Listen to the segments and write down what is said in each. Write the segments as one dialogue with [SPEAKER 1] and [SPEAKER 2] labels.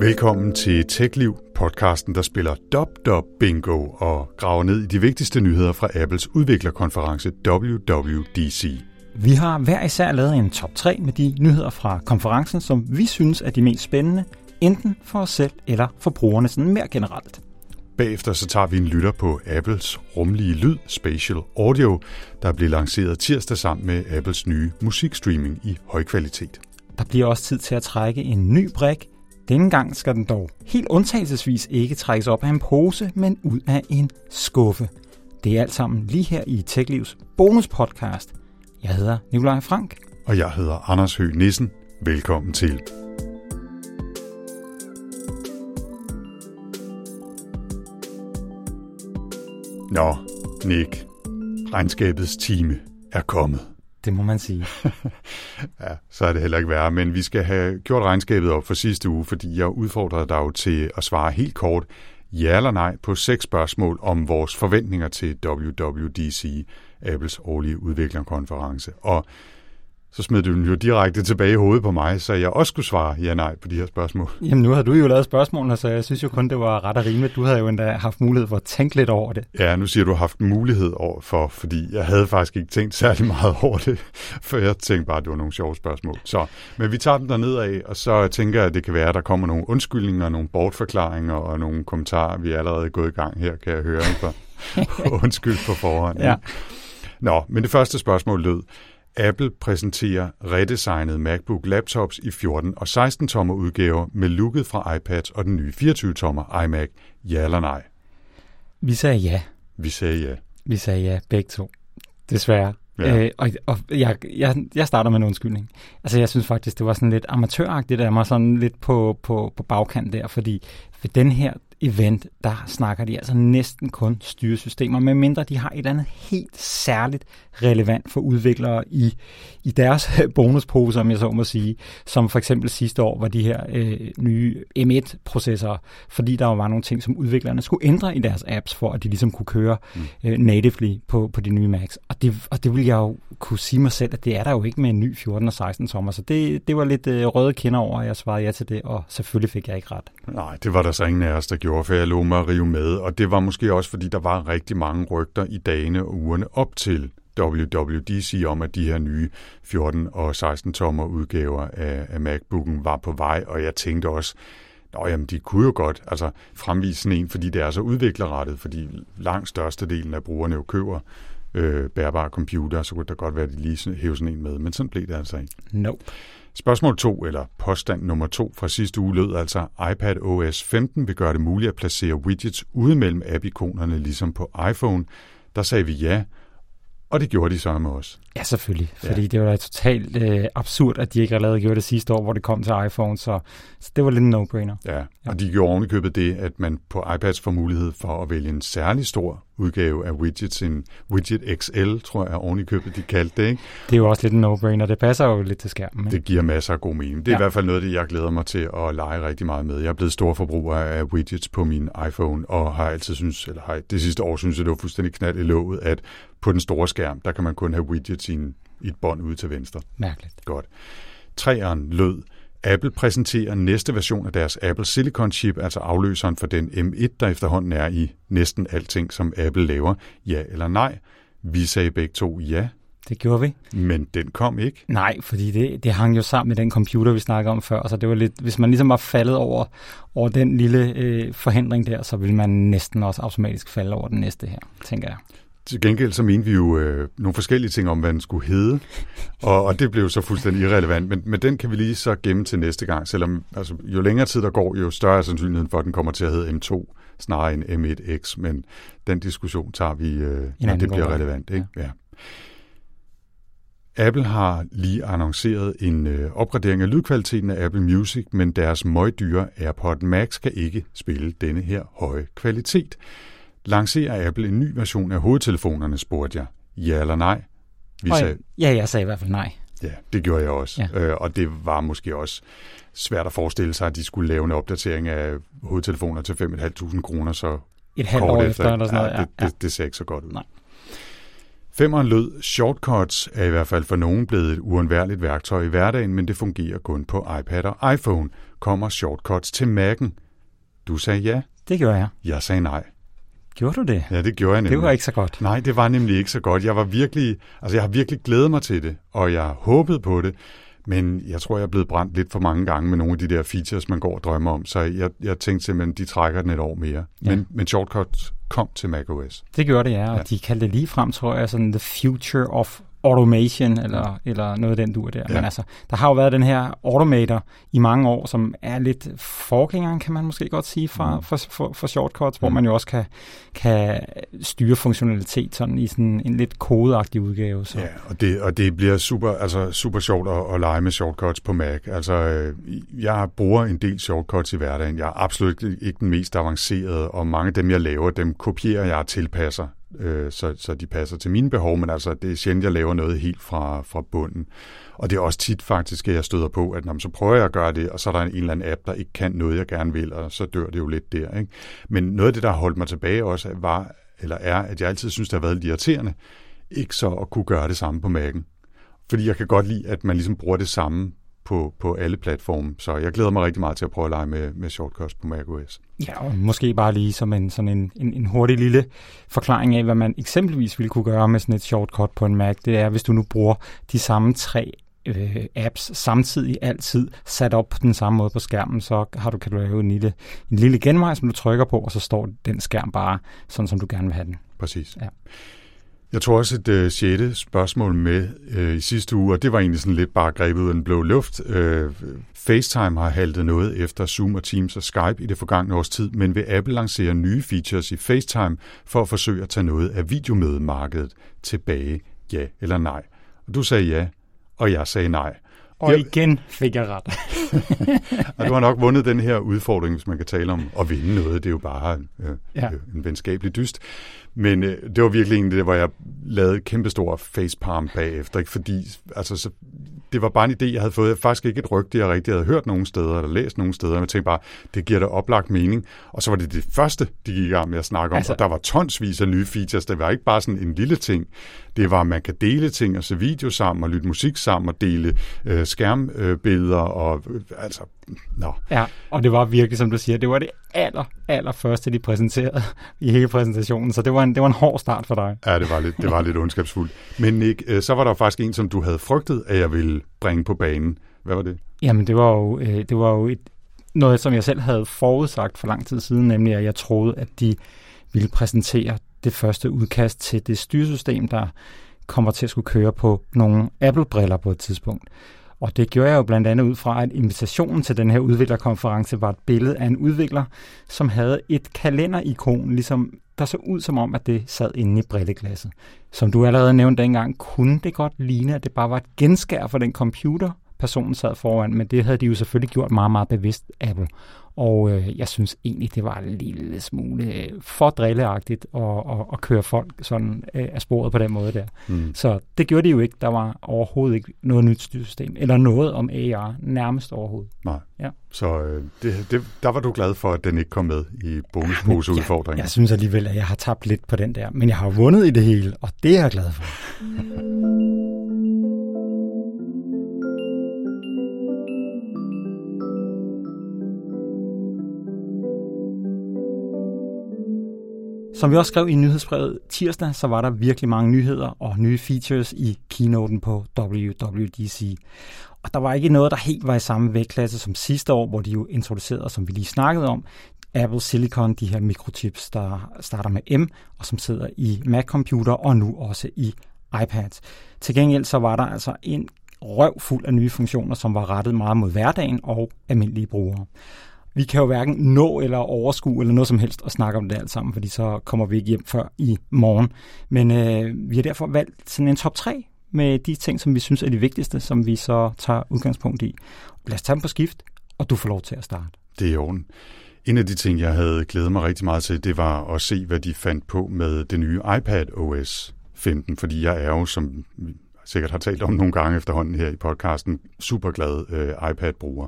[SPEAKER 1] Velkommen til TechLiv, podcasten, der spiller Dub Bingo og graver ned i de vigtigste nyheder fra Apples udviklerkonference WWDC.
[SPEAKER 2] Vi har hver især lavet en top 3 med de nyheder fra konferencen, som vi synes er de mest spændende, enten for os selv eller for brugerne sådan mere generelt.
[SPEAKER 1] Bagefter så tager vi en lytter på Apples rumlige lyd, Spatial Audio, der bliver lanceret tirsdag sammen med Apples nye musikstreaming i høj kvalitet.
[SPEAKER 2] Der bliver også tid til at trække en ny brik. Denne gang skal den dog helt undtagelsesvis ikke trækkes op af en pose, men ud af en skuffe. Det er alt sammen lige her i TechLivs bonuspodcast. Jeg hedder Nikolaj Frank.
[SPEAKER 1] Og jeg hedder Anders Høgh Nissen. Velkommen til. Nå, Nick. Regnskabets time er kommet.
[SPEAKER 2] Det må man sige.
[SPEAKER 1] ja, så er det heller ikke værre, men vi skal have gjort regnskabet op for sidste uge, fordi jeg udfordrede dig jo til at svare helt kort ja eller nej på seks spørgsmål om vores forventninger til WWDC, Apples årlige udviklerkonference. Og så smed du den jo direkte tilbage i hovedet på mig, så jeg også skulle svare ja-nej på de her spørgsmål.
[SPEAKER 2] Jamen nu har du jo lavet spørgsmålene, så jeg synes jo kun, det var ret og rimeligt. Du havde jo endda haft mulighed for at tænke lidt over det.
[SPEAKER 1] Ja, nu siger du, haft mulighed over for, fordi jeg havde faktisk ikke tænkt særlig meget over det, for jeg tænkte bare, at det var nogle sjove spørgsmål. Så, men vi tager dem derned af, og så tænker jeg, at det kan være, at der kommer nogle undskyldninger, nogle bortforklaringer og nogle kommentarer. Vi er allerede gået i gang her, kan jeg høre. For undskyld på forhånd.
[SPEAKER 2] Ja.
[SPEAKER 1] Nå, men det første spørgsmål lød, Apple præsenterer redesignet MacBook laptops i 14 og 16 tommer udgaver med looket fra iPads og den nye 24 tommer iMac. Ja eller nej?
[SPEAKER 2] Vi sagde ja.
[SPEAKER 1] Vi sagde ja.
[SPEAKER 2] Vi sagde ja, begge to. Desværre. Ja. Øh, og og jeg, jeg, jeg starter med en undskyldning. Altså, jeg synes faktisk, det var sådan lidt amatøragtigt af mig, sådan lidt på, på, på bagkant der, fordi ved den her event, der snakker de altså næsten kun styresystemer, medmindre de har et eller andet helt særligt relevant for udviklere i, i deres bonuspose, om jeg så må sige, som for eksempel sidste år var de her øh, nye M1-processorer, fordi der var nogle ting, som udviklerne skulle ændre i deres apps, for at de ligesom kunne køre mm. øh, natively på, på de nye Macs. Og det, og det vil jeg jo kunne sige mig selv, at det er der jo ikke med en ny 14 og 16 tommer, så det, det var lidt øh, røde kinder over, at jeg svarede ja til det, og selvfølgelig fik jeg ikke ret.
[SPEAKER 1] Nej, det var der så ingen af os, der gjorde, for jeg lå mig at rive med, og det var måske også, fordi der var rigtig mange rygter i dagene og ugerne op til WWDC om, at de her nye 14 og 16 tommer udgaver af, af MacBooken var på vej, og jeg tænkte også, Nå, jamen, de kunne jo godt altså, fremvise sådan en, fordi det er så udviklerrettet, fordi langt størstedelen af brugerne jo køber øh, bærbare computer, så kunne det godt være, at de lige hævde sådan en med, men sådan blev det altså ikke.
[SPEAKER 2] Nope.
[SPEAKER 1] Spørgsmål 2, eller påstand nummer 2 fra sidste uge lød altså, iPad OS 15 vil gøre det muligt at placere widgets ude mellem app-ikonerne, ligesom på iPhone. Der sagde vi ja, og det gjorde de så med os.
[SPEAKER 2] Ja, selvfølgelig. Fordi ja. det var da totalt øh, absurd, at de ikke allerede gjorde det sidste år, hvor det kom til iPhone. Så, så det var lidt en no-brainer.
[SPEAKER 1] Ja, ja. og de gjorde ovenikøbet det, at man på iPads får mulighed for at vælge en særlig stor udgave af widgets. En widget XL, tror jeg, ovenikøbet de kaldte det. Ikke?
[SPEAKER 2] Det er jo også lidt en no-brainer. Det passer jo lidt til skærmen. Ikke?
[SPEAKER 1] Det giver masser af god mening. Det er ja. i hvert fald noget, det jeg glæder mig til at lege rigtig meget med. Jeg er blevet stor forbruger af widgets på min iPhone, og har altid synes, eller har det sidste år synes jeg, det var fuldstændig knald i låget, at på den store skærm, der kan man kun have widgets en, i et bånd ude til venstre.
[SPEAKER 2] Mærkeligt.
[SPEAKER 1] Godt. Træeren lød, Apple præsenterer næste version af deres Apple Silicon chip, altså afløseren for den M1, der efterhånden er i næsten alting, som Apple laver. Ja eller nej? Vi sagde begge to ja.
[SPEAKER 2] Det gjorde vi.
[SPEAKER 1] Men den kom ikke?
[SPEAKER 2] Nej, fordi det, det hang jo sammen med den computer, vi snakkede om før. Så det var lidt, hvis man ligesom var faldet over, over den lille øh, forhindring der, så ville man næsten også automatisk falde over den næste her, tænker jeg.
[SPEAKER 1] Til gengæld så mente vi jo øh, nogle forskellige ting om, hvad den skulle hedde, og, og det blev så fuldstændig irrelevant. Men, men den kan vi lige så gemme til næste gang, selvom altså, jo længere tid der går, jo større er sandsynligheden for, at den kommer til at hedde M2 snarere end M1X. Men den diskussion tager vi, øh, når det bliver relevant. Ikke? Ja. ja. Apple har lige annonceret en øh, opgradering af lydkvaliteten af Apple Music, men deres møgdyre AirPod Max kan ikke spille denne her høje kvalitet. Lancerer Apple en ny version af hovedtelefonerne, spurgte jeg. Ja eller nej?
[SPEAKER 2] Vi sagde, ja, jeg sagde i hvert fald nej.
[SPEAKER 1] Ja, det gjorde jeg også. Ja. Øh, og det var måske også svært at forestille sig, at de skulle lave en opdatering af hovedtelefoner til 5.500 kroner, så
[SPEAKER 2] et halvt år efter, efter eller sådan noget.
[SPEAKER 1] Ja, det, det, det ser ikke så godt ud.
[SPEAKER 2] Nej.
[SPEAKER 1] Femmeren lød, shortcuts er i hvert fald for nogen blevet et uundværligt værktøj i hverdagen, men det fungerer kun på iPad og iPhone. Kommer shortcuts til Mac'en? Du sagde ja.
[SPEAKER 2] Det gjorde jeg.
[SPEAKER 1] Jeg sagde nej.
[SPEAKER 2] Gjorde du det?
[SPEAKER 1] Ja, det gjorde jeg nemlig.
[SPEAKER 2] Det var ikke så godt.
[SPEAKER 1] Nej, det var nemlig ikke så godt. Jeg var virkelig, altså jeg har virkelig glædet mig til det, og jeg håbede på det, men jeg tror, jeg er blevet brændt lidt for mange gange med nogle af de der features, man går og drømmer om, så jeg, jeg tænkte simpelthen, de trækker den et år mere. Ja. Men, men shortcuts kom til macOS.
[SPEAKER 2] Det gjorde det, ja, og ja. de kaldte det lige frem, tror jeg, sådan the future of automation, eller, eller noget af den dur der. Ja. Men altså, der har jo været den her Automator i mange år, som er lidt forgængeren, kan man måske godt sige, fra, mm. for, for, for shortcuts, mm. hvor man jo også kan, kan styre funktionalitet sådan i sådan en lidt kodeagtig udgave. Så.
[SPEAKER 1] Ja, og det, og det bliver super, altså super sjovt at, at lege med shortcuts på Mac. Altså, øh, jeg bruger en del shortcuts i hverdagen. Jeg er absolut ikke den mest avancerede, og mange af dem, jeg laver, dem kopierer jeg og tilpasser øh, så, så de passer til mine behov, men altså det er sjældent, jeg laver noget helt fra, fra bunden. Og det er også tit faktisk, at jeg støder på, at når så prøver jeg at gøre det, og så er der en, en eller anden app, der ikke kan noget, jeg gerne vil, og så dør det jo lidt der. Ikke? Men noget af det, der har holdt mig tilbage også, var, eller er, at jeg altid synes, det har været lidt irriterende, ikke så at kunne gøre det samme på Mac'en. Fordi jeg kan godt lide, at man ligesom bruger det samme på, på alle platforme. Så jeg glæder mig rigtig meget til at prøve at lege med, med shortcuts på macOS.
[SPEAKER 2] Ja, og måske bare lige som en, sådan en, en, en hurtig lille forklaring af, hvad man eksempelvis ville kunne gøre med sådan et shortcut på en Mac. Det er, hvis du nu bruger de samme tre øh, apps samtidig altid sat op på den samme måde på skærmen, så har du, kan du lave en lille, en lille genvej, som du trykker på, og så står den skærm bare sådan, som du gerne vil have den.
[SPEAKER 1] Præcis. Ja. Jeg tror også et øh, sjette spørgsmål med øh, i sidste uge, og det var egentlig sådan lidt bare grebet ud af den blå luft. Øh, FaceTime har haltet noget efter Zoom og Teams og Skype i det forgangne års tid, men vil Apple lancere nye features i FaceTime for at forsøge at tage noget af videomødemarkedet tilbage, ja eller nej? Og du sagde ja, og jeg sagde nej.
[SPEAKER 2] Og igen fik jeg ret.
[SPEAKER 1] og du har nok vundet den her udfordring, hvis man kan tale om at vinde noget. Det er jo bare øh, ja. en venskabelig dyst. Men øh, det var virkelig en det, hvor jeg lavede kæmpestor facepalm bagefter, ikke? fordi altså, så, det var bare en idé, jeg havde fået. Faktisk ikke et rygte, jeg rigtig havde hørt nogen steder, eller læst nogen steder. Men jeg tænkte bare, det giver da oplagt mening. Og så var det det første, de gik i gang med at snakke om. Altså, og der var tonsvis af nye features. Det var ikke bare sådan en lille ting. Det var, at man kan dele ting og se video sammen, og lytte musik sammen, og dele øh, skærmbilleder, og øh, altså, nå.
[SPEAKER 2] Ja, og det var virkelig, som du siger, det var det aller, aller første, de præsenterede i hele præsentationen. Så det var en, det var en hård start for dig.
[SPEAKER 1] Ja, det var lidt, det var lidt ondskabsfuldt. Men Nick, øh, så var der faktisk en, som du havde frygtet, at jeg ville bringe på banen. Hvad var det?
[SPEAKER 2] Jamen, det var jo, øh, det var jo et, noget, som jeg selv havde forudsagt for lang tid siden, nemlig at jeg troede, at de ville præsentere det første udkast til det styresystem, der kommer til at skulle køre på nogle Apple-briller på et tidspunkt. Og det gjorde jeg jo blandt andet ud fra, at invitationen til den her udviklerkonference var et billede af en udvikler, som havde et kalenderikon, ligesom der så ud som om, at det sad inde i brilleglasset. Som du allerede nævnte dengang, kunne det godt ligne, at det bare var et genskær for den computer, personen sad foran, men det havde de jo selvfølgelig gjort meget, meget bevidst, Apple. Og øh, jeg synes egentlig, det var en lille smule øh, for drilleagtigt at, at, at køre folk sådan øh, af sporet på den måde der. Mm. Så det gjorde de jo ikke. Der var overhovedet ikke noget nyt styresystem, eller noget om AR, nærmest overhovedet.
[SPEAKER 1] Nej. Ja. Så øh, det, det, der var du glad for, at den ikke kom med i bonusposeudfordringen.
[SPEAKER 2] Ja, jeg synes alligevel, at jeg har tabt lidt på den der, men jeg har vundet i det hele, og det er jeg glad for. Som vi også skrev i nyhedsbrevet tirsdag, så var der virkelig mange nyheder og nye features i keynoten på WWDC. Og der var ikke noget, der helt var i samme vægtklasse som sidste år, hvor de jo introducerede, som vi lige snakkede om, Apple Silicon, de her mikrochips, der starter med M, og som sidder i Mac-computer og nu også i iPads. Til gengæld så var der altså en røv fuld af nye funktioner, som var rettet meget mod hverdagen og almindelige brugere vi kan jo hverken nå eller overskue eller noget som helst at snakke om det alt sammen, fordi så kommer vi ikke hjem før i morgen. Men øh, vi har derfor valgt sådan en top 3 med de ting, som vi synes er de vigtigste, som vi så tager udgangspunkt i. Lad os tage dem på skift, og du får lov til at starte.
[SPEAKER 1] Det er orden. En af de ting, jeg havde glædet mig rigtig meget til, det var at se, hvad de fandt på med det nye iPad OS 15, fordi jeg er jo, som sikkert har talt om nogle gange efterhånden her i podcasten, super glad øh, iPad-bruger.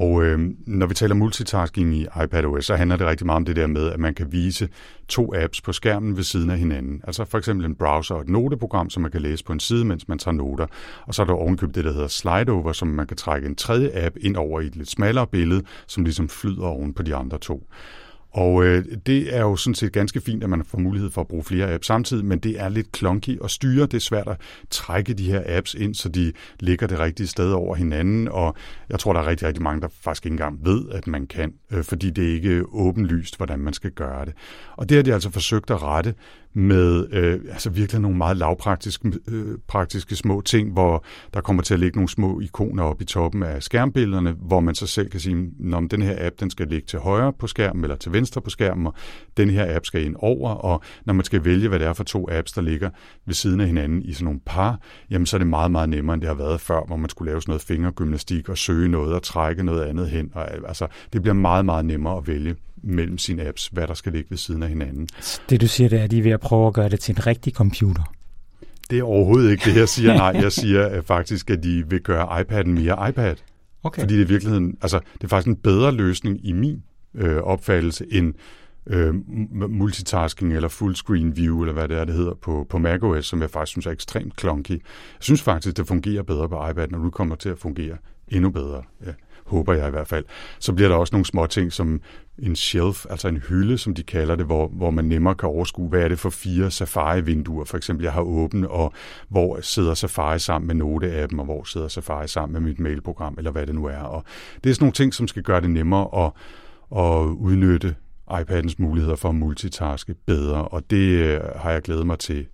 [SPEAKER 1] Og øh, når vi taler multitasking i iPadOS, så handler det rigtig meget om det der med, at man kan vise to apps på skærmen ved siden af hinanden. Altså for eksempel en browser og et noteprogram, som man kan læse på en side, mens man tager noter. Og så er der ovenkøbt det, der hedder slideover, som man kan trække en tredje app ind over i et lidt smallere billede, som ligesom flyder oven på de andre to. Og øh, det er jo sådan set ganske fint, at man får mulighed for at bruge flere apps samtidig, men det er lidt klonky at styre. Det er svært at trække de her apps ind, så de ligger det rigtige sted over hinanden, og jeg tror, der er rigtig, rigtig mange, der faktisk ikke engang ved, at man kan, øh, fordi det er ikke åbenlyst, hvordan man skal gøre det. Og det har de altså forsøgt at rette med øh, altså virkelig nogle meget lavpraktiske øh, praktiske små ting, hvor der kommer til at ligge nogle små ikoner op i toppen af skærmbillederne, hvor man så selv kan sige, om den her app den skal ligge til højre på skærmen eller til venstre på skærmen, og den her app skal ind over, og når man skal vælge, hvad det er for to apps, der ligger ved siden af hinanden i sådan nogle par, jamen så er det meget, meget nemmere, end det har været før, hvor man skulle lave sådan noget fingergymnastik og søge noget og trække noget andet hen. Og, altså, det bliver meget, meget nemmere at vælge mellem sine apps, hvad der skal ligge ved siden af hinanden.
[SPEAKER 2] Det du siger, det er, at de er ved at prøve at gøre det til en rigtig computer.
[SPEAKER 1] Det er overhovedet ikke det, jeg siger. Nej, jeg siger at faktisk, at de vil gøre iPad'en mere iPad. Okay. Fordi det er virkeligheden, altså det er faktisk en bedre løsning i min øh, opfattelse end øh, multitasking eller fullscreen view, eller hvad det er, det hedder på, på macOS, som jeg faktisk synes er ekstremt clunky. Jeg synes faktisk, det fungerer bedre på iPad, når du kommer til at fungere endnu bedre. Ja håber jeg i hvert fald. Så bliver der også nogle små ting som en shelf, altså en hylde, som de kalder det, hvor, hvor man nemmere kan overskue, hvad er det for fire Safari-vinduer, for eksempel, jeg har åbent, og hvor sidder Safari sammen med Note-appen, og hvor sidder Safari sammen med mit mailprogram, eller hvad det nu er. Og det er sådan nogle ting, som skal gøre det nemmere at, at udnytte iPadens muligheder for at multitaske bedre, og det øh, har jeg glædet mig til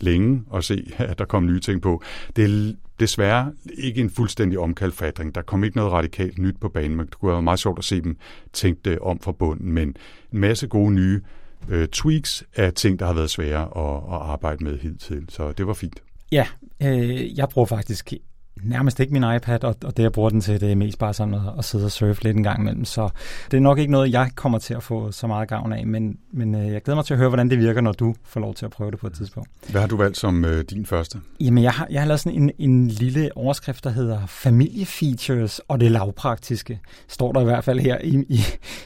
[SPEAKER 1] længe at se, at der kom nye ting på. Det er desværre ikke en fuldstændig omkalfatring. Der kom ikke noget radikalt nyt på banen, men det kunne være meget sjovt at se dem tænke det om fra bunden. Men en masse gode nye øh, tweaks af ting, der har været svære at, at arbejde med hidtil. Så det var fint.
[SPEAKER 2] Ja, øh, jeg bruger faktisk nærmest ikke min iPad, og, og det jeg bruger den til, det er mest bare sådan at, at sidde og surfe lidt en gang imellem. Så det er nok ikke noget, jeg kommer til at få så meget gavn af, men, men øh, jeg glæder mig til at høre, hvordan det virker, når du får lov til at prøve det på et tidspunkt.
[SPEAKER 1] Hvad har du valgt som øh, din første?
[SPEAKER 2] Jamen, jeg har, jeg har lavet sådan en, en lille overskrift, der hedder familiefeatures og det lavpraktiske. Står der i hvert fald her i, i,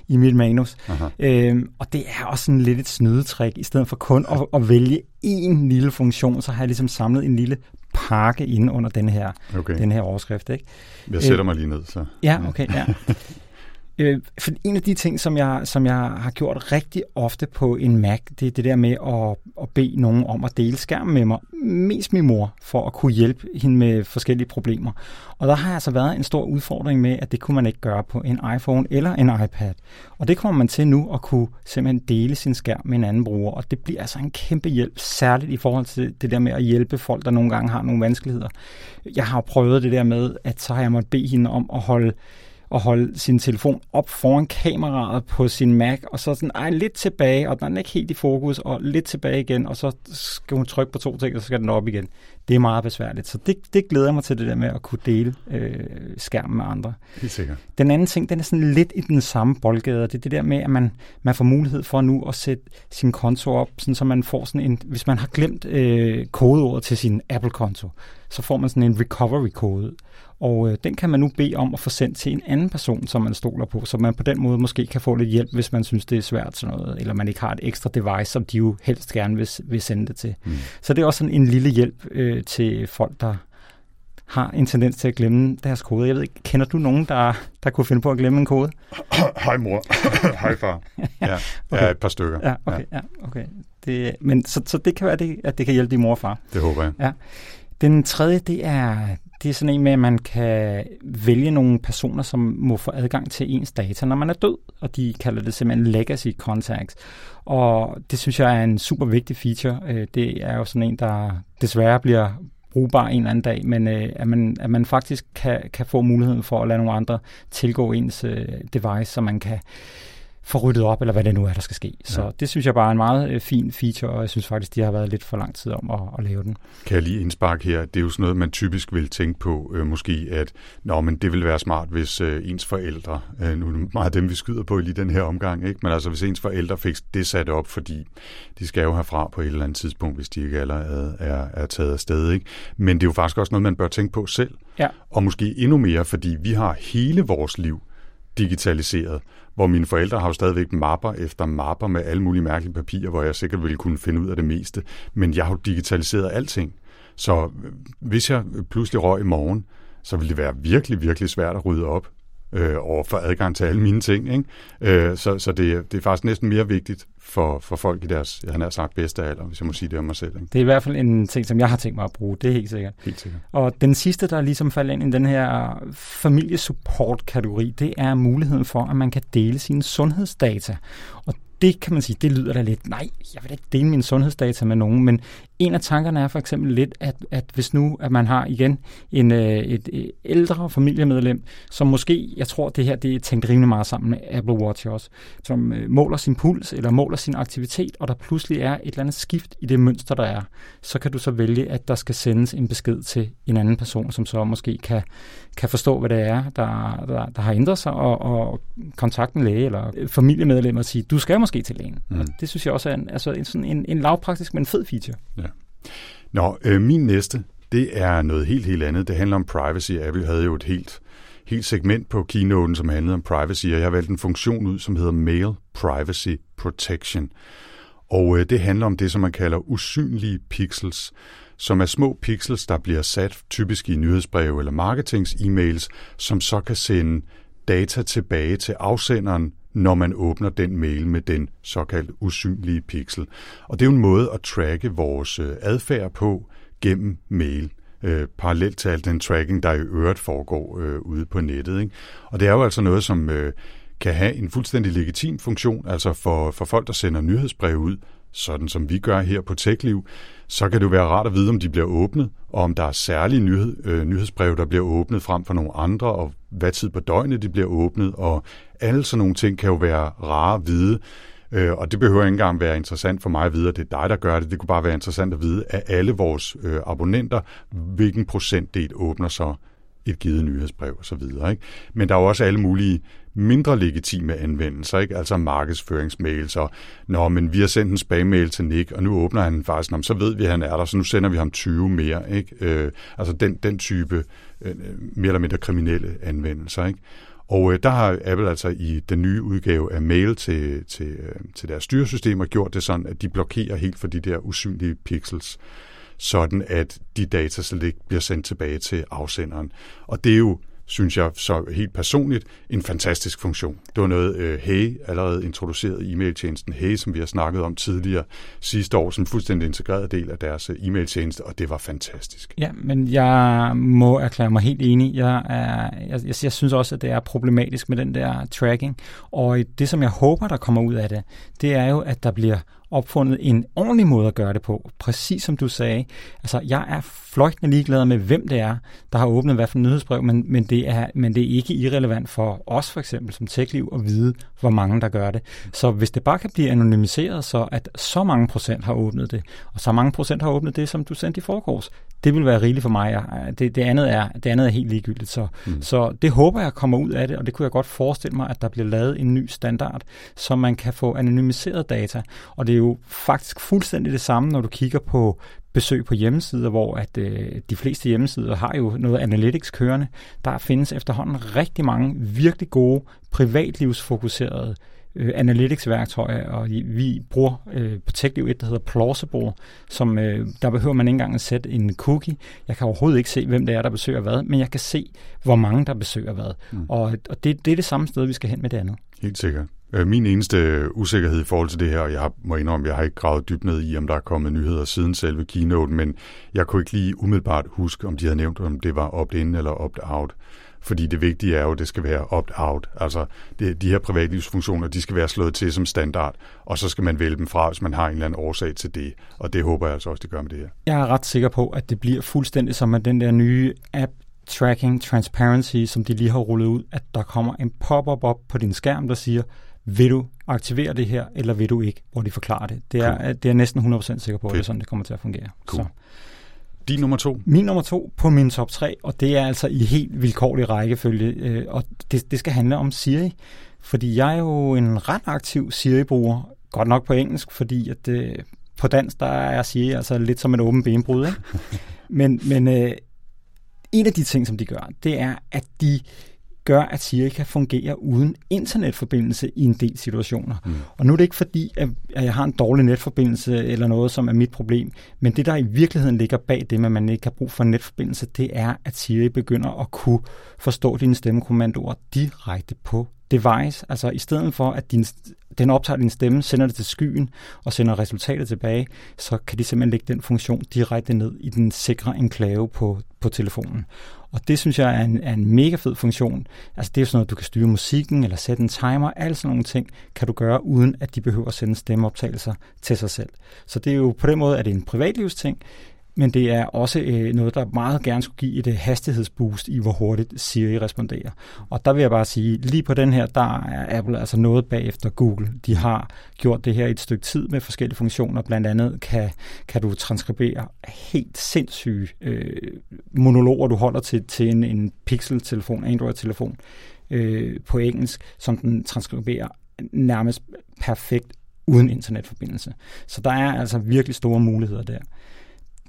[SPEAKER 2] i mit manus. Øhm, og det er også sådan lidt et snydetrik. I stedet for kun at, at vælge en lille funktion, så har jeg ligesom samlet en lille pakke inde under den her, okay. den her overskrift. Ikke?
[SPEAKER 1] Jeg sætter øh, mig lige ned. Så.
[SPEAKER 2] Ja, okay. Ja. øh, for en af de ting, som jeg, som jeg har gjort rigtig ofte på en Mac, det er det der med at, at bede nogen om at dele skærmen med mig. Mest min mor, for at kunne hjælpe hende med forskellige problemer. Og der har altså været en stor udfordring med, at det kunne man ikke gøre på en iPhone eller en iPad. Og det kommer man til nu at kunne simpelthen dele sin skærm med en anden bruger. Og det bliver altså en kæmpe hjælp, særligt i forhold til det der med at hjælpe folk, der nogle gange har nogle vanskeligheder. Jeg har prøvet det der med, at så har jeg måttet bede hende om at holde at holde sin telefon op foran kameraet på sin Mac, og så sådan, ej, lidt tilbage, og den er ikke helt i fokus, og lidt tilbage igen, og så skal hun trykke på to ting, og så skal den op igen. Det er meget besværligt, så det, det glæder mig til, det der med at kunne dele øh, skærmen med andre.
[SPEAKER 1] Helt sikkert.
[SPEAKER 2] Den anden ting, den er sådan lidt i den samme boldgade, det er det der med, at man, man får mulighed for nu at sætte sin konto op, sådan, så man får sådan en, hvis man har glemt øh, kodeordet til sin Apple-konto, så får man sådan en recovery-kode, og øh, den kan man nu bede om at få sendt til en anden person, som man stoler på, så man på den måde måske kan få lidt hjælp, hvis man synes, det er svært sådan noget, eller man ikke har et ekstra device, som de jo helst gerne vil, vil sende det til. Mm. Så det er også sådan en lille hjælp øh, til folk, der har en tendens til at glemme deres kode. Jeg ved ikke, kender du nogen, der, der kunne finde på at glemme en kode?
[SPEAKER 1] Hej mor. Hej far. Ja, okay. ja, et par stykker.
[SPEAKER 2] Ja, okay. Ja. Ja, okay. Det, men så, så det kan være, det, at det kan hjælpe din mor og far.
[SPEAKER 1] Det håber jeg.
[SPEAKER 2] Ja. Den tredje, det er, det er sådan en med, at man kan vælge nogle personer, som må få adgang til ens data, når man er død, og de kalder det simpelthen legacy contacts. Og det synes jeg er en super vigtig feature. Øh, det er jo sådan en, der desværre bliver brugbar en eller anden dag, men øh, at, man, at man faktisk kan, kan få muligheden for at lade nogle andre tilgå ens øh, device, så man kan få ryddet op, eller hvad det nu er, der skal ske. Så ja. det synes jeg bare er en meget øh, fin feature, og jeg synes faktisk, de har været lidt for lang tid om at, at lave den.
[SPEAKER 1] Kan jeg lige indspark her? Det er jo sådan noget, man typisk vil tænke på, øh, måske, at Nå, men det vil være smart, hvis øh, ens forældre, øh, nu er det meget dem, vi skyder på lige den her omgang, ikke? men altså hvis ens forældre fik det sat op, fordi de skal jo herfra på et eller andet tidspunkt, hvis de ikke allerede er, er taget afsted. Ikke? Men det er jo faktisk også noget, man bør tænke på selv.
[SPEAKER 2] Ja.
[SPEAKER 1] Og måske endnu mere, fordi vi har hele vores liv digitaliseret, hvor mine forældre har jo stadigvæk mapper efter mapper med alle mulige mærkelige papirer, hvor jeg sikkert ville kunne finde ud af det meste, men jeg har jo digitaliseret alting. Så øh, hvis jeg øh, pludselig røg i morgen, så ville det være virkelig, virkelig svært at rydde op øh, og få adgang til alle mine ting. Ikke? Øh, så så det, det er faktisk næsten mere vigtigt for, for folk i deres, jeg har sagt, bedste alder, hvis jeg må sige det om mig selv. Ikke?
[SPEAKER 2] Det er i hvert fald en ting, som jeg har tænkt mig at bruge, det er helt sikkert.
[SPEAKER 1] Helt sikkert.
[SPEAKER 2] Og den sidste, der ligesom falder ind i den her familiesupport-kategori, det er muligheden for, at man kan dele sine sundhedsdata. Og det kan man sige, det lyder da lidt, nej, jeg vil ikke dele mine sundhedsdata med nogen, men en af tankerne er for eksempel lidt, at, at hvis nu at man har igen en, øh, et, et ældre familiemedlem, som måske, jeg tror det her det er tænkt rimelig meget sammen med Apple Watch også, som øh, måler sin puls eller måler sin aktivitet, og der pludselig er et eller andet skift i det mønster, der er, så kan du så vælge, at der skal sendes en besked til en anden person, som så måske kan, kan forstå, hvad det er, der, der, der har ændret sig, og, og kontakte en læge eller familiemedlem og sige, du skal måske til lægen. Mm. Det synes jeg også er en, altså en, sådan en, en lavpraktisk, men fed feature.
[SPEAKER 1] Ja. Nå, øh, min næste, det er noget helt, helt andet. Det handler om privacy. Apple havde jo et helt, helt segment på keynoten, som handlede om privacy, og jeg har valgt en funktion ud, som hedder Mail Privacy Protection. Og øh, det handler om det, som man kalder usynlige pixels, som er små pixels, der bliver sat typisk i nyhedsbreve eller marketings-e-mails, som så kan sende data tilbage til afsenderen, når man åbner den mail med den såkaldt usynlige pixel. Og det er jo en måde at tracke vores øh, adfærd på gennem mail. Øh, parallelt til al den tracking, der i øvrigt foregår øh, ude på nettet. Ikke? Og det er jo altså noget, som øh, kan have en fuldstændig legitim funktion, altså for, for folk, der sender nyhedsbrev ud, sådan som vi gør her på TechLiv, så kan det jo være rart at vide, om de bliver åbnet, og om der er særlige nyhed, øh, nyhedsbrev, der bliver åbnet frem for nogle andre, og hvad tid på døgnet de bliver åbnet, og alle sådan nogle ting kan jo være rare at vide, øh, og det behøver ikke engang være interessant for mig at vide, at det er dig, der gør det. Det kunne bare være interessant at vide, af alle vores øh, abonnenter, hvilken procentdel åbner så et givet nyhedsbrev osv. Ikke? Men der er jo også alle mulige mindre legitime anvendelser, ikke? altså markedsføringsmails, og Nå, men vi har sendt en spam-mail til Nick, og nu åbner han faktisk, så ved vi, at han er der, så nu sender vi ham 20 mere. Ikke? Øh, altså den, den type øh, mere eller mindre kriminelle anvendelser. Ikke? Og øh, der har Apple altså i den nye udgave af mail til, til, øh, til deres styresystemer gjort det sådan, at de blokerer helt for de der usynlige pixels sådan at de data slet ikke bliver sendt tilbage til afsenderen. Og det er jo synes jeg så helt personligt, en fantastisk funktion. Det var noget, øh, Hey allerede introducerede e-mailtjenesten Hey, som vi har snakket om tidligere sidste år, som fuldstændig integreret del af deres øh, e-mailtjeneste, og det var fantastisk.
[SPEAKER 2] Ja, men jeg må erklære mig helt enig. Jeg, er, jeg, jeg, jeg synes også, at det er problematisk med den der tracking, og det, som jeg håber, der kommer ud af det, det er jo, at der bliver opfundet en ordentlig måde at gøre det på. Præcis som du sagde. Altså, jeg er fløjtende ligeglad med, hvem det er, der har åbnet hvad for nyhedsbrev, men, men, det er, men det er ikke irrelevant for os for eksempel som TechLiv at vide, hvor mange der gør det. Så hvis det bare kan blive anonymiseret, så at så mange procent har åbnet det, og så mange procent har åbnet det, som du sendte i forgårs, det vil være rigeligt for mig. Det, det, andet, er, det andet er helt ligegyldigt. Så, mm. så det håber jeg kommer ud af det, og det kunne jeg godt forestille mig, at der bliver lavet en ny standard, så man kan få anonymiseret data. Og det er jo faktisk fuldstændig det samme, når du kigger på besøg på hjemmesider, hvor at øh, de fleste hjemmesider har jo noget analytics kørende. Der findes efterhånden rigtig mange virkelig gode privatlivsfokuserede øh, analytics-værktøjer, og vi bruger øh, på TechLiv et, der hedder Plausible, som øh, der behøver man ikke engang at sætte en cookie. Jeg kan overhovedet ikke se, hvem det er, der besøger hvad, men jeg kan se, hvor mange der besøger hvad. Mm. Og, og det, det er det samme sted, vi skal hen med det andet.
[SPEAKER 1] Helt sikkert. Øh, min eneste usikkerhed i forhold til det her, og jeg må indrømme, jeg har ikke gravet dybt ned i, om der er kommet nyheder siden selve keynote, men jeg kunne ikke lige umiddelbart huske, om de havde nævnt, om det var opt-in eller opt-out. Fordi det vigtige er jo, at det skal være opt-out. Altså det, de her privatlivsfunktioner, de skal være slået til som standard, og så skal man vælge dem fra, hvis man har en eller anden årsag til det. Og det håber jeg altså også, det gør med det her.
[SPEAKER 2] Jeg er ret sikker på, at det bliver fuldstændig som med den der nye app, Tracking Transparency, som de lige har rullet ud, at der kommer en pop-up op på din skærm, der siger, vil du aktivere det her, eller vil du ikke, hvor de forklarer det. Det er, cool. det er jeg næsten 100% sikker på, at det er sådan, det kommer til at fungere.
[SPEAKER 1] Cool. Så. Din nummer to?
[SPEAKER 2] Min nummer to på min top tre, og det er altså i helt vilkårlig rækkefølge, øh, og det, det skal handle om Siri. Fordi jeg er jo en ret aktiv Siri-bruger, godt nok på engelsk, fordi at øh, på dansk, der er Siri altså lidt som en åben benbrud. Ikke? men men øh, en af de ting, som de gør, det er, at de gør, at Siri kan fungere uden internetforbindelse i en del situationer. Mm. Og nu er det ikke fordi, at jeg har en dårlig netforbindelse eller noget, som er mit problem, men det, der i virkeligheden ligger bag det, at man ikke har brug for en netforbindelse, det er, at Siri begynder at kunne forstå dine stemmekommandoer direkte på device. Altså i stedet for, at din, den optager din stemme, sender det til skyen og sender resultatet tilbage, så kan de simpelthen lægge den funktion direkte ned i den sikre enklave på, på telefonen. Og det synes jeg er en, er en mega fed funktion. Altså det er sådan noget, du kan styre musikken eller sætte en timer. Alle sådan nogle ting kan du gøre, uden at de behøver at sende stemmeoptagelser til sig selv. Så det er jo på den måde, at det er en privatlivsting, men det er også øh, noget, der meget gerne skulle give et øh, hastighedsboost i, hvor hurtigt Siri responderer. Og der vil jeg bare sige, lige på den her, der er Apple altså noget bagefter Google. De har gjort det her i et stykke tid med forskellige funktioner. Blandt andet kan, kan du transkribere helt sindssyge øh, monologer, du holder til, til en, en Pixel-telefon, Android-telefon øh, på engelsk, som den transkriberer nærmest perfekt uden internetforbindelse. Så der er altså virkelig store muligheder der.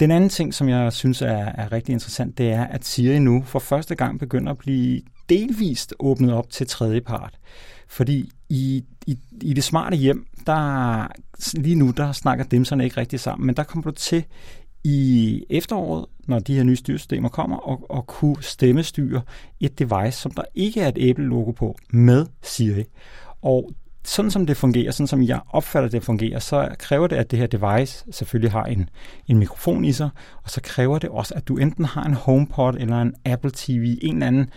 [SPEAKER 2] Den anden ting, som jeg synes er, er rigtig interessant, det er, at Siri nu for første gang begynder at blive delvist åbnet op til tredjepart. Fordi i, i, i det smarte hjem, der lige nu, der snakker dimserne ikke rigtig sammen, men der kommer du til i efteråret, når de her nye styresystemer kommer, og, og kunne stemmestyre et device, som der ikke er et Apple-logo på, med Siri. Og sådan som det fungerer, sådan som jeg opfatter det fungerer, så kræver det, at det her device selvfølgelig har en, en mikrofon i sig, og så kræver det også, at du enten har en HomePod eller en Apple TV, en eller anden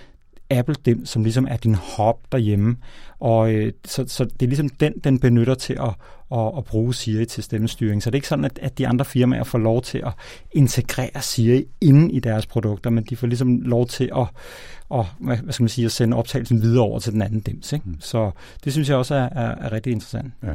[SPEAKER 2] Apple dem, som ligesom er din hub derhjemme. Og øh, så, så det er ligesom den, den benytter til at, at, at bruge Siri til stemmestyring. Så det er ikke sådan, at, at de andre firmaer får lov til at integrere Siri ind i deres produkter, men de får ligesom lov til at, at hvad, hvad skal man sige, at sende optagelsen videre over til den anden dims. Ikke? Mm. Så det synes jeg også er, er, er rigtig interessant. Ja.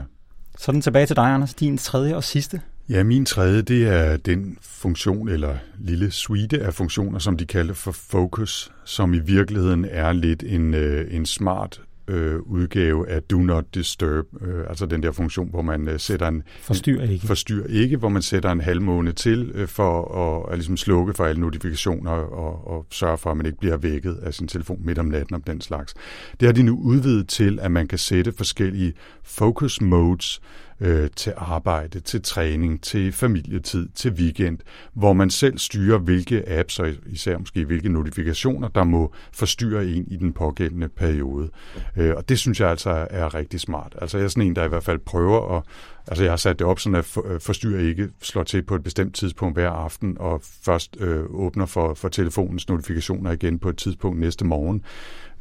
[SPEAKER 2] Så den tilbage til dig, Anders. Din tredje og sidste.
[SPEAKER 1] Ja, min tredje, det er den funktion, eller lille suite af funktioner, som de kalder for Focus, som i virkeligheden er lidt en, øh, en smart øh, udgave af Do Not Disturb, øh, altså den der funktion, hvor man øh, sætter en...
[SPEAKER 2] Forstyr ikke.
[SPEAKER 1] Forstyr ikke, hvor man sætter en halvmåne til øh, for at, at ligesom slukke for alle notifikationer og, og sørge for, at man ikke bliver vækket af sin telefon midt om natten om den slags. Det har de nu udvidet til, at man kan sætte forskellige focus modes, øh, til arbejde, til træning, til familietid, til weekend, hvor man selv styrer, hvilke apps og især måske hvilke notifikationer, der må forstyrre en i den pågældende periode. Øh, og det synes jeg altså er rigtig smart. Altså jeg er sådan en, der i hvert fald prøver at Altså jeg har sat det op sådan, at øh, forstyrre ikke slår til på et bestemt tidspunkt hver aften, og først øh, åbner for, for telefonens notifikationer igen på et tidspunkt næste morgen.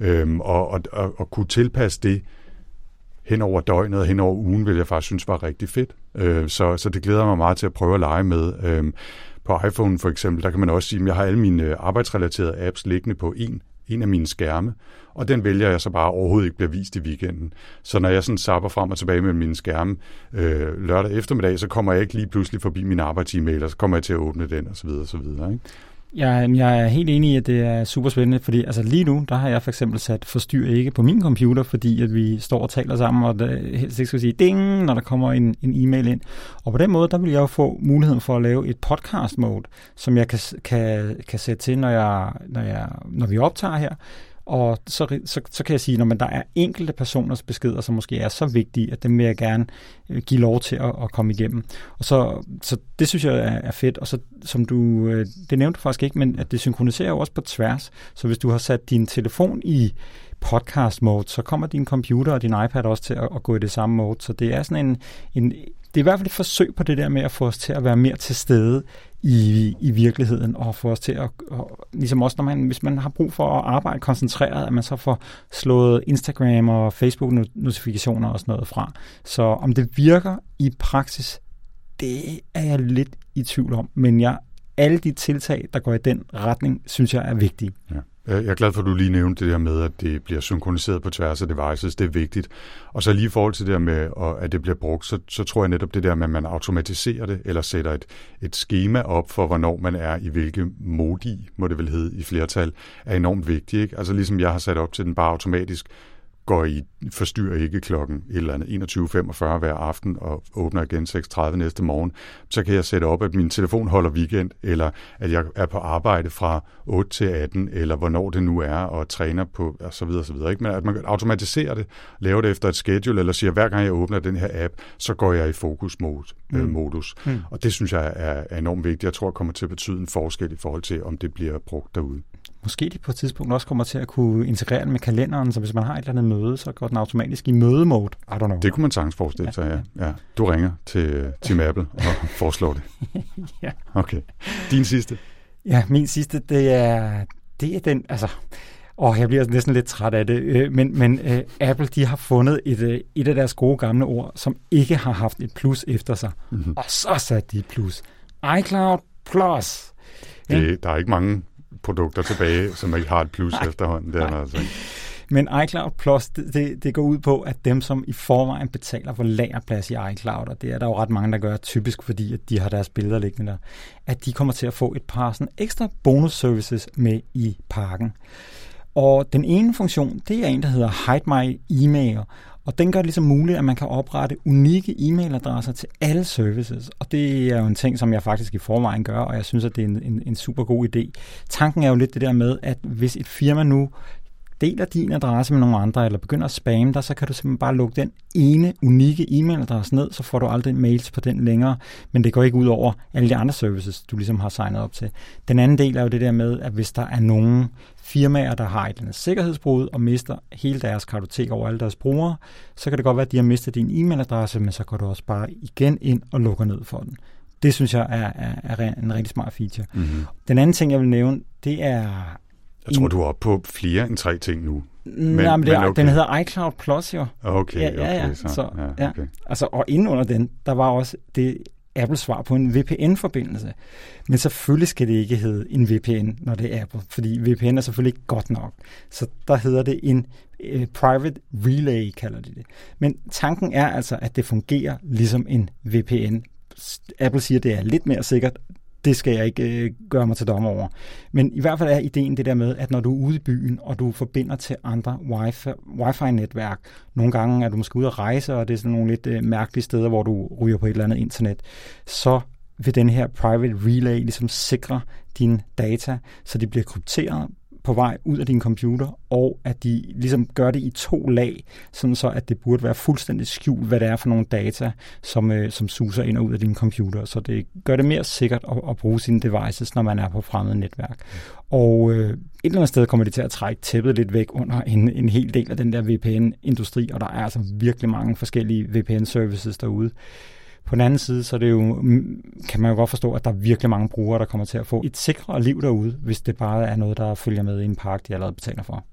[SPEAKER 1] Øhm, og, og, og, og kunne tilpasse det hen over døgnet og hen over ugen, vil jeg faktisk synes var rigtig fedt. Øh, så, så det glæder mig meget til at prøve at lege med. Øh, på iPhone for eksempel, der kan man også sige, at jeg har alle mine øh, arbejdsrelaterede apps liggende på en, en af mine skærme, og den vælger jeg så bare overhovedet ikke bliver vist i weekenden. Så når jeg sådan sapper frem og tilbage med mine skærme øh, lørdag eftermiddag, så kommer jeg ikke lige pludselig forbi min arbejds-e-mail, og så kommer jeg til at åbne den osv. osv. Ikke?
[SPEAKER 2] Jeg, jeg er helt enig i, at det er super spændende, fordi altså lige nu, der har jeg for eksempel sat forstyr ikke på min computer, fordi at vi står og taler sammen, og det helst ikke skal sige ding, når der kommer en, en e-mail ind. Og på den måde, der vil jeg jo få muligheden for at lave et podcast mode, som jeg kan, kan, kan sætte til, når, jeg, når, jeg, når vi optager her. Og så, så, så kan jeg sige, når der er enkelte personers beskeder, som måske er så vigtige, at dem vil jeg gerne øh, give lov til at, at komme igennem. Og så, så det synes jeg er, er fedt. Og så som du, øh, det nævnte du faktisk ikke, men at det synkroniserer jo også på tværs. Så hvis du har sat din telefon i podcast mode, så kommer din computer og din iPad også til at, at gå i det samme mode. Så det er sådan en, en det er i hvert fald et forsøg på det der med at få os til at være mere til stede i, i virkeligheden, og få os til at, og ligesom også når man, hvis man har brug for at arbejde koncentreret, at man så får slået Instagram og Facebook-notifikationer og sådan noget fra. Så om det virker i praksis, det er jeg lidt i tvivl om, men jeg, alle de tiltag, der går i den retning, synes jeg er vigtige.
[SPEAKER 1] Ja. Øh, jeg er glad for, at du lige nævnte det der med, at det bliver synkroniseret på tværs af devices. Det er vigtigt. Og så lige i forhold til det der med, at det bliver brugt, så, så tror jeg netop det der med, at man automatiserer det, eller sætter et, et schema op for, hvornår man er i hvilke modi, må det vel hedde i flertal, er enormt vigtigt. Ikke? Altså ligesom jeg har sat op til den bare automatisk går I, forstyrrer ikke klokken et eller andet 21.45 hver aften og åbner igen 6.30 næste morgen, så kan jeg sætte op, at min telefon holder weekend, eller at jeg er på arbejde fra 8 til 18, eller hvornår det nu er, og træner på, og så videre, så videre. Ikke? Men at man automatiserer det, laver det efter et schedule, eller siger, hver gang jeg åbner den her app, så går jeg i fokus-modus. Mm. Øh, modus. Mm. Og det synes jeg er, er enormt vigtigt. Jeg tror, kommer til at betyde en forskel i forhold til, om det bliver brugt derude.
[SPEAKER 2] Måske de på et tidspunkt også kommer til at kunne integrere den med kalenderen, så hvis man har et eller andet møde, så går den automatisk i mødemode. I don't know.
[SPEAKER 1] Det kunne man sagtens forestille sig, ja. ja. Du ringer til Team Apple og foreslår det. ja. Okay. Din sidste?
[SPEAKER 2] Ja, min sidste, det er, det er den, altså, og jeg bliver næsten lidt træt af det, øh, men, men uh, Apple de har fundet et, uh, et af deres gode gamle ord, som ikke har haft et plus efter sig. Mm-hmm. Og så satte de et plus. iCloud Plus.
[SPEAKER 1] Det, der er ikke mange produkter tilbage, som ikke har et plus nej, efterhånden. Det er altså ikke.
[SPEAKER 2] Men iCloud Plus, det, det, det går ud på, at dem, som i forvejen betaler for lagerplads i iCloud, og det er der jo ret mange, der gør typisk, fordi at de har deres billeder liggende der, at de kommer til at få et par sådan ekstra bonus services med i pakken. Og den ene funktion, det er en, der hedder Hide My Email, og den gør det ligesom muligt, at man kan oprette unikke e-mailadresser til alle services. Og det er jo en ting, som jeg faktisk i forvejen gør, og jeg synes, at det er en, en, en super god idé. Tanken er jo lidt det der med, at hvis et firma nu deler din adresse med nogle andre, eller begynder at spamme dig, så kan du simpelthen bare lukke den ene unikke e-mailadresse ned, så får du aldrig mails på den længere, men det går ikke ud over alle de andre services, du ligesom har signet op til. Den anden del er jo det der med, at hvis der er nogen firmaer, der har et eller andet sikkerhedsbrud og mister hele deres kartotek over alle deres brugere, så kan det godt være, at de har mistet din e-mailadresse, men så går du også bare igen ind og lukker ned for den. Det synes jeg er, er, er en rigtig smart feature. Mm-hmm. Den anden ting, jeg vil nævne, det er
[SPEAKER 1] jeg tror, du er oppe på flere end tre ting nu.
[SPEAKER 2] Men, Nej, men, det er, men okay. den hedder iCloud Plus jo.
[SPEAKER 1] Okay,
[SPEAKER 2] ja, ja, ja.
[SPEAKER 1] okay.
[SPEAKER 2] Så, så, ja, okay. Altså, og inden under den, der var også det Apples svar på en VPN-forbindelse. Men selvfølgelig skal det ikke hedde en VPN, når det er Apple, fordi VPN er selvfølgelig ikke godt nok. Så der hedder det en uh, Private Relay, kalder de det. Men tanken er altså, at det fungerer ligesom en VPN. Apple siger, at det er lidt mere sikkert, det skal jeg ikke øh, gøre mig til dommer over. Men i hvert fald er ideen det der med, at når du er ude i byen, og du forbinder til andre wifi, wifi-netværk, nogle gange er du måske ude at rejse, og det er sådan nogle lidt øh, mærkelige steder, hvor du ryger på et eller andet internet, så vil den her private relay ligesom sikre dine data, så de bliver krypteret på vej ud af din computer, og at de ligesom gør det i to lag, sådan så at det burde være fuldstændig skjult, hvad det er for nogle data, som, øh, som suser ind og ud af din computer. Så det gør det mere sikkert at, at bruge sine devices, når man er på fremmede netværk. Og øh, et eller andet sted kommer det til at trække tæppet lidt væk under en, en hel del af den der VPN-industri, og der er altså virkelig mange forskellige VPN-services derude. På den anden side, så er det jo, mm, kan man jo godt forstå, at der er virkelig mange brugere, der kommer til at få et sikrere liv derude, hvis det bare er noget, der følger med i en park, de allerede betaler for.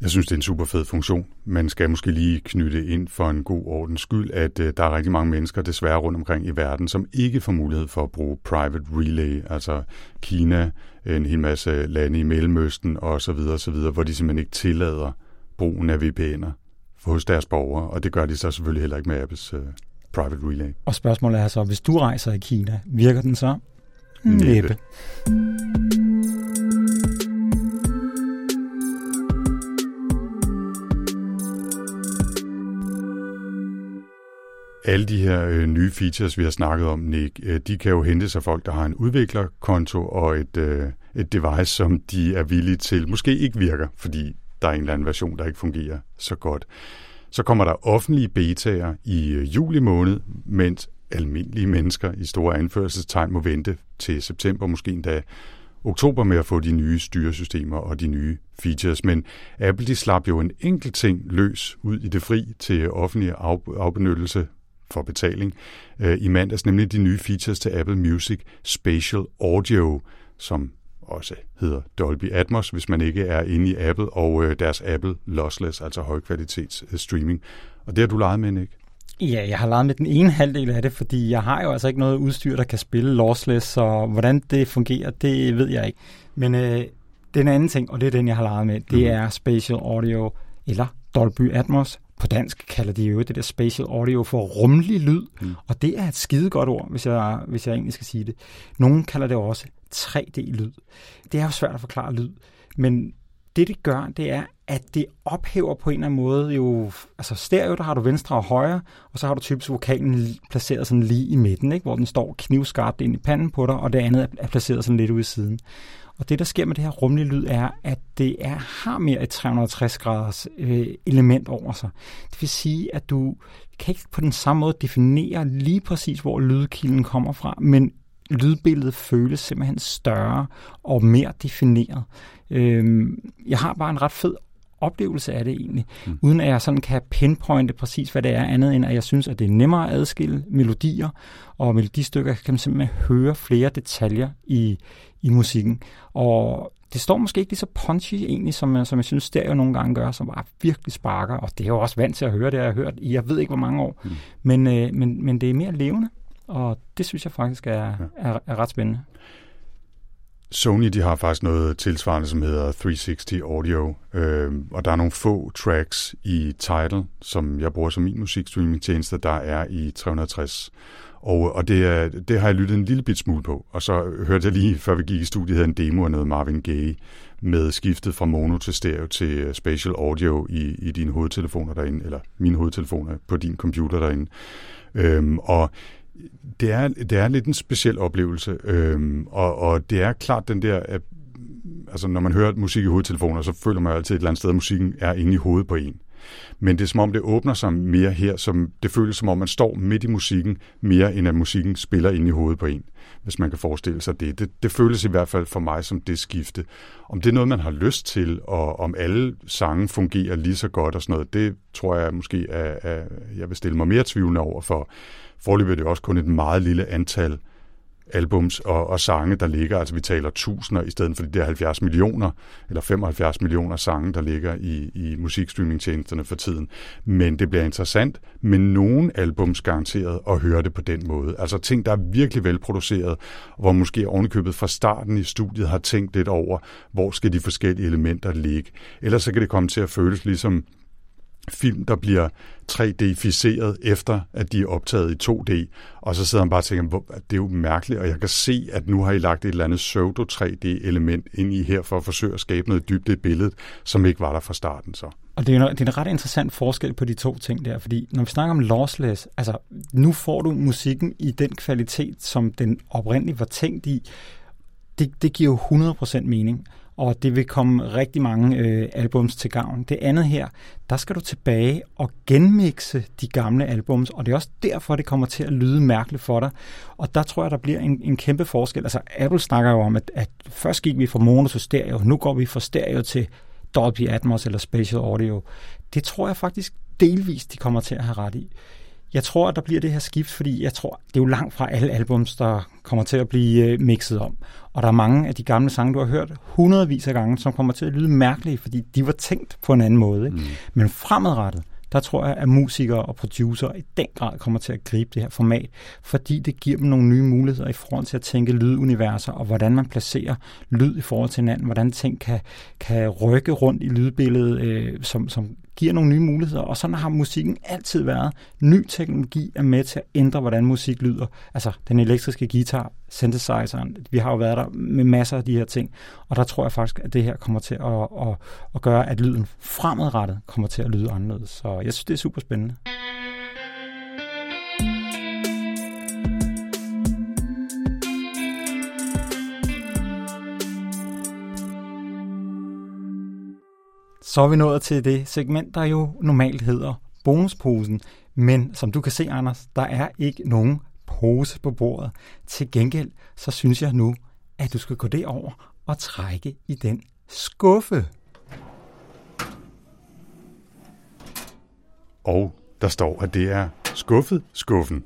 [SPEAKER 1] Jeg synes, det er en super fed funktion. Man skal måske lige knytte ind for en god ordens skyld, at øh, der er rigtig mange mennesker desværre rundt omkring i verden, som ikke får mulighed for at bruge private relay, altså Kina, en hel masse lande i Mellemøsten osv., osv., hvor de simpelthen ikke tillader brugen af VPN'er hos deres borgere, og det gør de så selvfølgelig heller ikke med Apples øh, private relay.
[SPEAKER 2] Og spørgsmålet er så, hvis du rejser i Kina, virker den så? Næppe.
[SPEAKER 1] Alle de her øh, nye features, vi har snakket om, Nick, øh, de kan jo hentes af folk, der har en udviklerkonto og et, øh, et device, som de er villige til, måske ikke virker, fordi der er en eller anden version, der ikke fungerer så godt. Så kommer der offentlige betaer i øh, juli måned, mens almindelige mennesker i store anførselstegn må vente til september, måske endda oktober med at få de nye styresystemer og de nye features. Men Apple de slap jo en enkelt ting løs ud i det fri til offentlig afbenyttelse for betaling øh, i mandags, nemlig de nye features til Apple Music Spatial Audio, som også hedder Dolby Atmos, hvis man ikke er inde i Apple, og øh, deres Apple Lossless, altså højkvalitets øh, streaming. Og det har du leget med, ikke?
[SPEAKER 2] Ja, jeg har leget med den ene halvdel af det, fordi jeg har jo altså ikke noget udstyr, der kan spille lossless, så hvordan det fungerer, det ved jeg ikke. Men øh, den anden ting, og det er den, jeg har leget med, det mm. er spatial audio, eller Dolby Atmos. På dansk kalder de jo det der spatial audio for rummelig lyd, mm. og det er et skide godt ord, hvis jeg, hvis jeg egentlig skal sige det. Nogle kalder det også 3D-lyd. Det er jo svært at forklare lyd, men det det gør, det er, at det ophæver på en eller anden måde jo, altså stereo, der har du venstre og højre, og så har du typisk vokalen placeret sådan lige i midten, ikke? hvor den står knivskarpt ind i panden på dig, og det andet er placeret sådan lidt ude i siden. Og det, der sker med det her rumlige lyd, er, at det er, har mere et 360 graders øh, element over sig. Det vil sige, at du kan ikke på den samme måde definere lige præcis, hvor lydkilden kommer fra, men lydbilledet føles simpelthen større og mere defineret. Øhm, jeg har bare en ret fed oplevelse af det egentlig, mm. uden at jeg sådan kan pinpointe præcis, hvad det er, andet end at jeg synes, at det er nemmere at adskille melodier, og melodistykker kan man simpelthen høre flere detaljer i, i musikken. Og det står måske ikke lige så punchy egentlig, som, som jeg synes stereo nogle gange gør, som bare virkelig sparker, og det er jo også vant til at høre, det har jeg hørt i jeg ved ikke hvor mange år, mm. men, øh, men, men det er mere levende, og det synes jeg faktisk er, ja. er, er ret spændende.
[SPEAKER 1] Sony de har faktisk noget tilsvarende, som hedder 360 Audio, øh, og der er nogle få tracks i Tidal, som jeg bruger som min musikstreaming-tjeneste, der er i 360. Og, og det, er, det har jeg lyttet en lille bit smule på, og så hørte jeg lige, før vi gik i studiet, en demo af noget Marvin Gaye med skiftet fra mono til stereo til øh, spatial audio i, i dine hovedtelefoner derinde, eller mine hovedtelefoner på din computer derinde. Øhm, og det er, det er lidt en speciel oplevelse, øhm, og, og det er klart den der, at, altså når man hører musik i hovedtelefoner, så føler man altid et eller andet sted, at musikken er inde i hovedet på en. Men det er som om, det åbner sig mere her, som det føles som om, man står midt i musikken, mere end at musikken spiller ind i hovedet på en, hvis man kan forestille sig det. Det, det føles i hvert fald for mig som det skifte. Om det er noget, man har lyst til, og om alle sange fungerer lige så godt og sådan noget, det tror jeg måske, at, at jeg vil stille mig mere tvivlende over for. Forløbet er det også kun et meget lille antal albums og, og sange, der ligger. Altså vi taler tusinder i stedet for de der 70 millioner eller 75 millioner sange, der ligger i, i musikstreamingtjenesterne for tiden. Men det bliver interessant med nogen albums garanteret at høre det på den måde. Altså ting, der er virkelig velproduceret, hvor måske ovenikøbet fra starten i studiet har tænkt lidt over, hvor skal de forskellige elementer ligge. Ellers så kan det komme til at føles ligesom film, der bliver 3D-ficeret efter, at de er optaget i 2D. Og så sidder han bare og tænker, det er jo mærkeligt, og jeg kan se, at nu har I lagt et eller andet pseudo-3D-element ind i her, for at forsøge at skabe noget dybde i billedet, som ikke var der fra starten så.
[SPEAKER 2] Og det er, en, det er en ret interessant forskel på de to ting der, fordi når vi snakker om lossless, altså nu får du musikken i den kvalitet, som den oprindeligt var tænkt i, det, det giver jo 100% mening og det vil komme rigtig mange øh, albums til gavn. Det andet her, der skal du tilbage og genmixe de gamle albums, og det er også derfor, det kommer til at lyde mærkeligt for dig. Og der tror jeg, der bliver en, en kæmpe forskel. Altså Apple snakker jo om, at, at først gik vi fra mono til stereo, nu går vi fra stereo til Dolby Atmos eller Spatial Audio. Det tror jeg faktisk delvist, de kommer til at have ret i. Jeg tror, at der bliver det her skift, fordi jeg tror, det er jo langt fra alle albums, der kommer til at blive øh, mixet om. Og der er mange af de gamle sange, du har hørt hundredvis af gange, som kommer til at lyde mærkelige, fordi de var tænkt på en anden måde. Ikke? Mm. Men fremadrettet, der tror jeg, at musikere og producer i den grad kommer til at gribe det her format, fordi det giver dem nogle nye muligheder i forhold til at tænke lyduniverser, og hvordan man placerer lyd i forhold til hinanden, hvordan ting kan, kan rykke rundt i lydbilledet, øh, som, som giver nogle nye muligheder, og sådan har musikken altid været. Ny teknologi er med til at ændre, hvordan musik lyder. Altså den elektriske guitar, synthesizeren, vi har jo været der med masser af de her ting, og der tror jeg faktisk, at det her kommer til at, at, at gøre, at lyden fremadrettet kommer til at lyde anderledes. Så jeg synes, det er super spændende. Så er vi nået til det segment, der jo normalt hedder bonusposen. Men som du kan se, Anders, der er ikke nogen pose på bordet. Til gengæld, så synes jeg nu, at du skal gå det over og trække i den skuffe.
[SPEAKER 1] Og der står, at det er skuffet skuffen.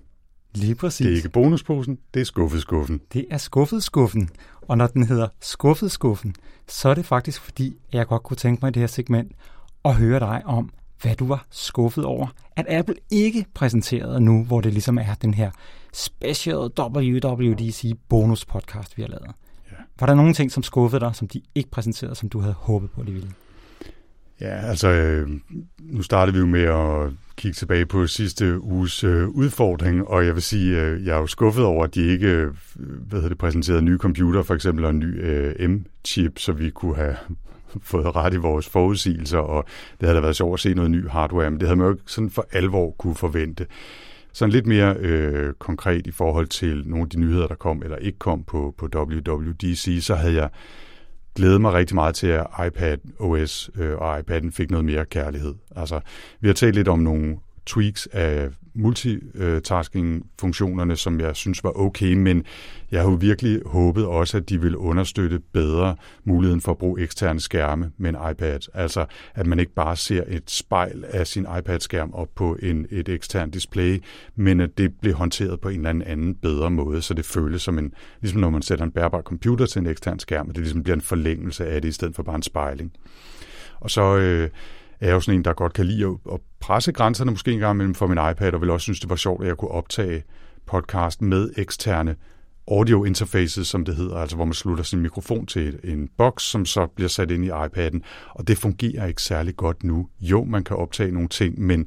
[SPEAKER 2] Lige præcis.
[SPEAKER 1] Det er ikke bonusposen, det er skuffet skuffen.
[SPEAKER 2] Det er skuffet skuffen. Og når den hedder skuffet skuffen, så er det faktisk fordi, jeg godt kunne tænke mig i det her segment at høre dig om, hvad du var skuffet over, at Apple ikke præsenterede nu, hvor det ligesom er den her special WWDC bonus podcast, vi har lavet. Ja. Var der nogle ting, som skuffede dig, som de ikke præsenterede, som du havde håbet på, de ville?
[SPEAKER 1] Ja, altså, øh, nu startede vi jo med at kigge tilbage på sidste uges øh, udfordring, og jeg vil sige, øh, jeg er jo skuffet over, at de ikke øh, hvad hedder det, præsenterede nye computer, for eksempel en ny øh, M-chip, så vi kunne have fået ret i vores forudsigelser, og det havde da været sjovt at se noget ny hardware, men det havde man jo ikke sådan for alvor kunne forvente. Sådan lidt mere øh, konkret i forhold til nogle af de nyheder, der kom eller ikke kom på, på WWDC, så havde jeg glædet mig rigtig meget til, at iPad OS øh, og iPad'en fik noget mere kærlighed. Altså, vi har talt lidt om nogle tweaks af multitasking-funktionerne, som jeg synes var okay, men jeg havde virkelig håbet også, at de vil understøtte bedre muligheden for at bruge eksterne skærme med en iPad. Altså, at man ikke bare ser et spejl af sin iPad-skærm op på en, et eksternt display, men at det bliver håndteret på en eller anden bedre måde, så det føles som en, ligesom når man sætter en bærbar computer til en ekstern skærm, at det ligesom bliver en forlængelse af det, i stedet for bare en spejling. Og så øh, er jeg jo sådan en, der godt kan lide at, at presse grænserne måske en gang imellem for min iPad, og vil også synes, det var sjovt, at jeg kunne optage podcasten med eksterne audio interfaces, som det hedder, altså hvor man slutter sin mikrofon til en boks, som så bliver sat ind i iPad'en, og det fungerer ikke særlig godt nu. Jo, man kan optage nogle ting, men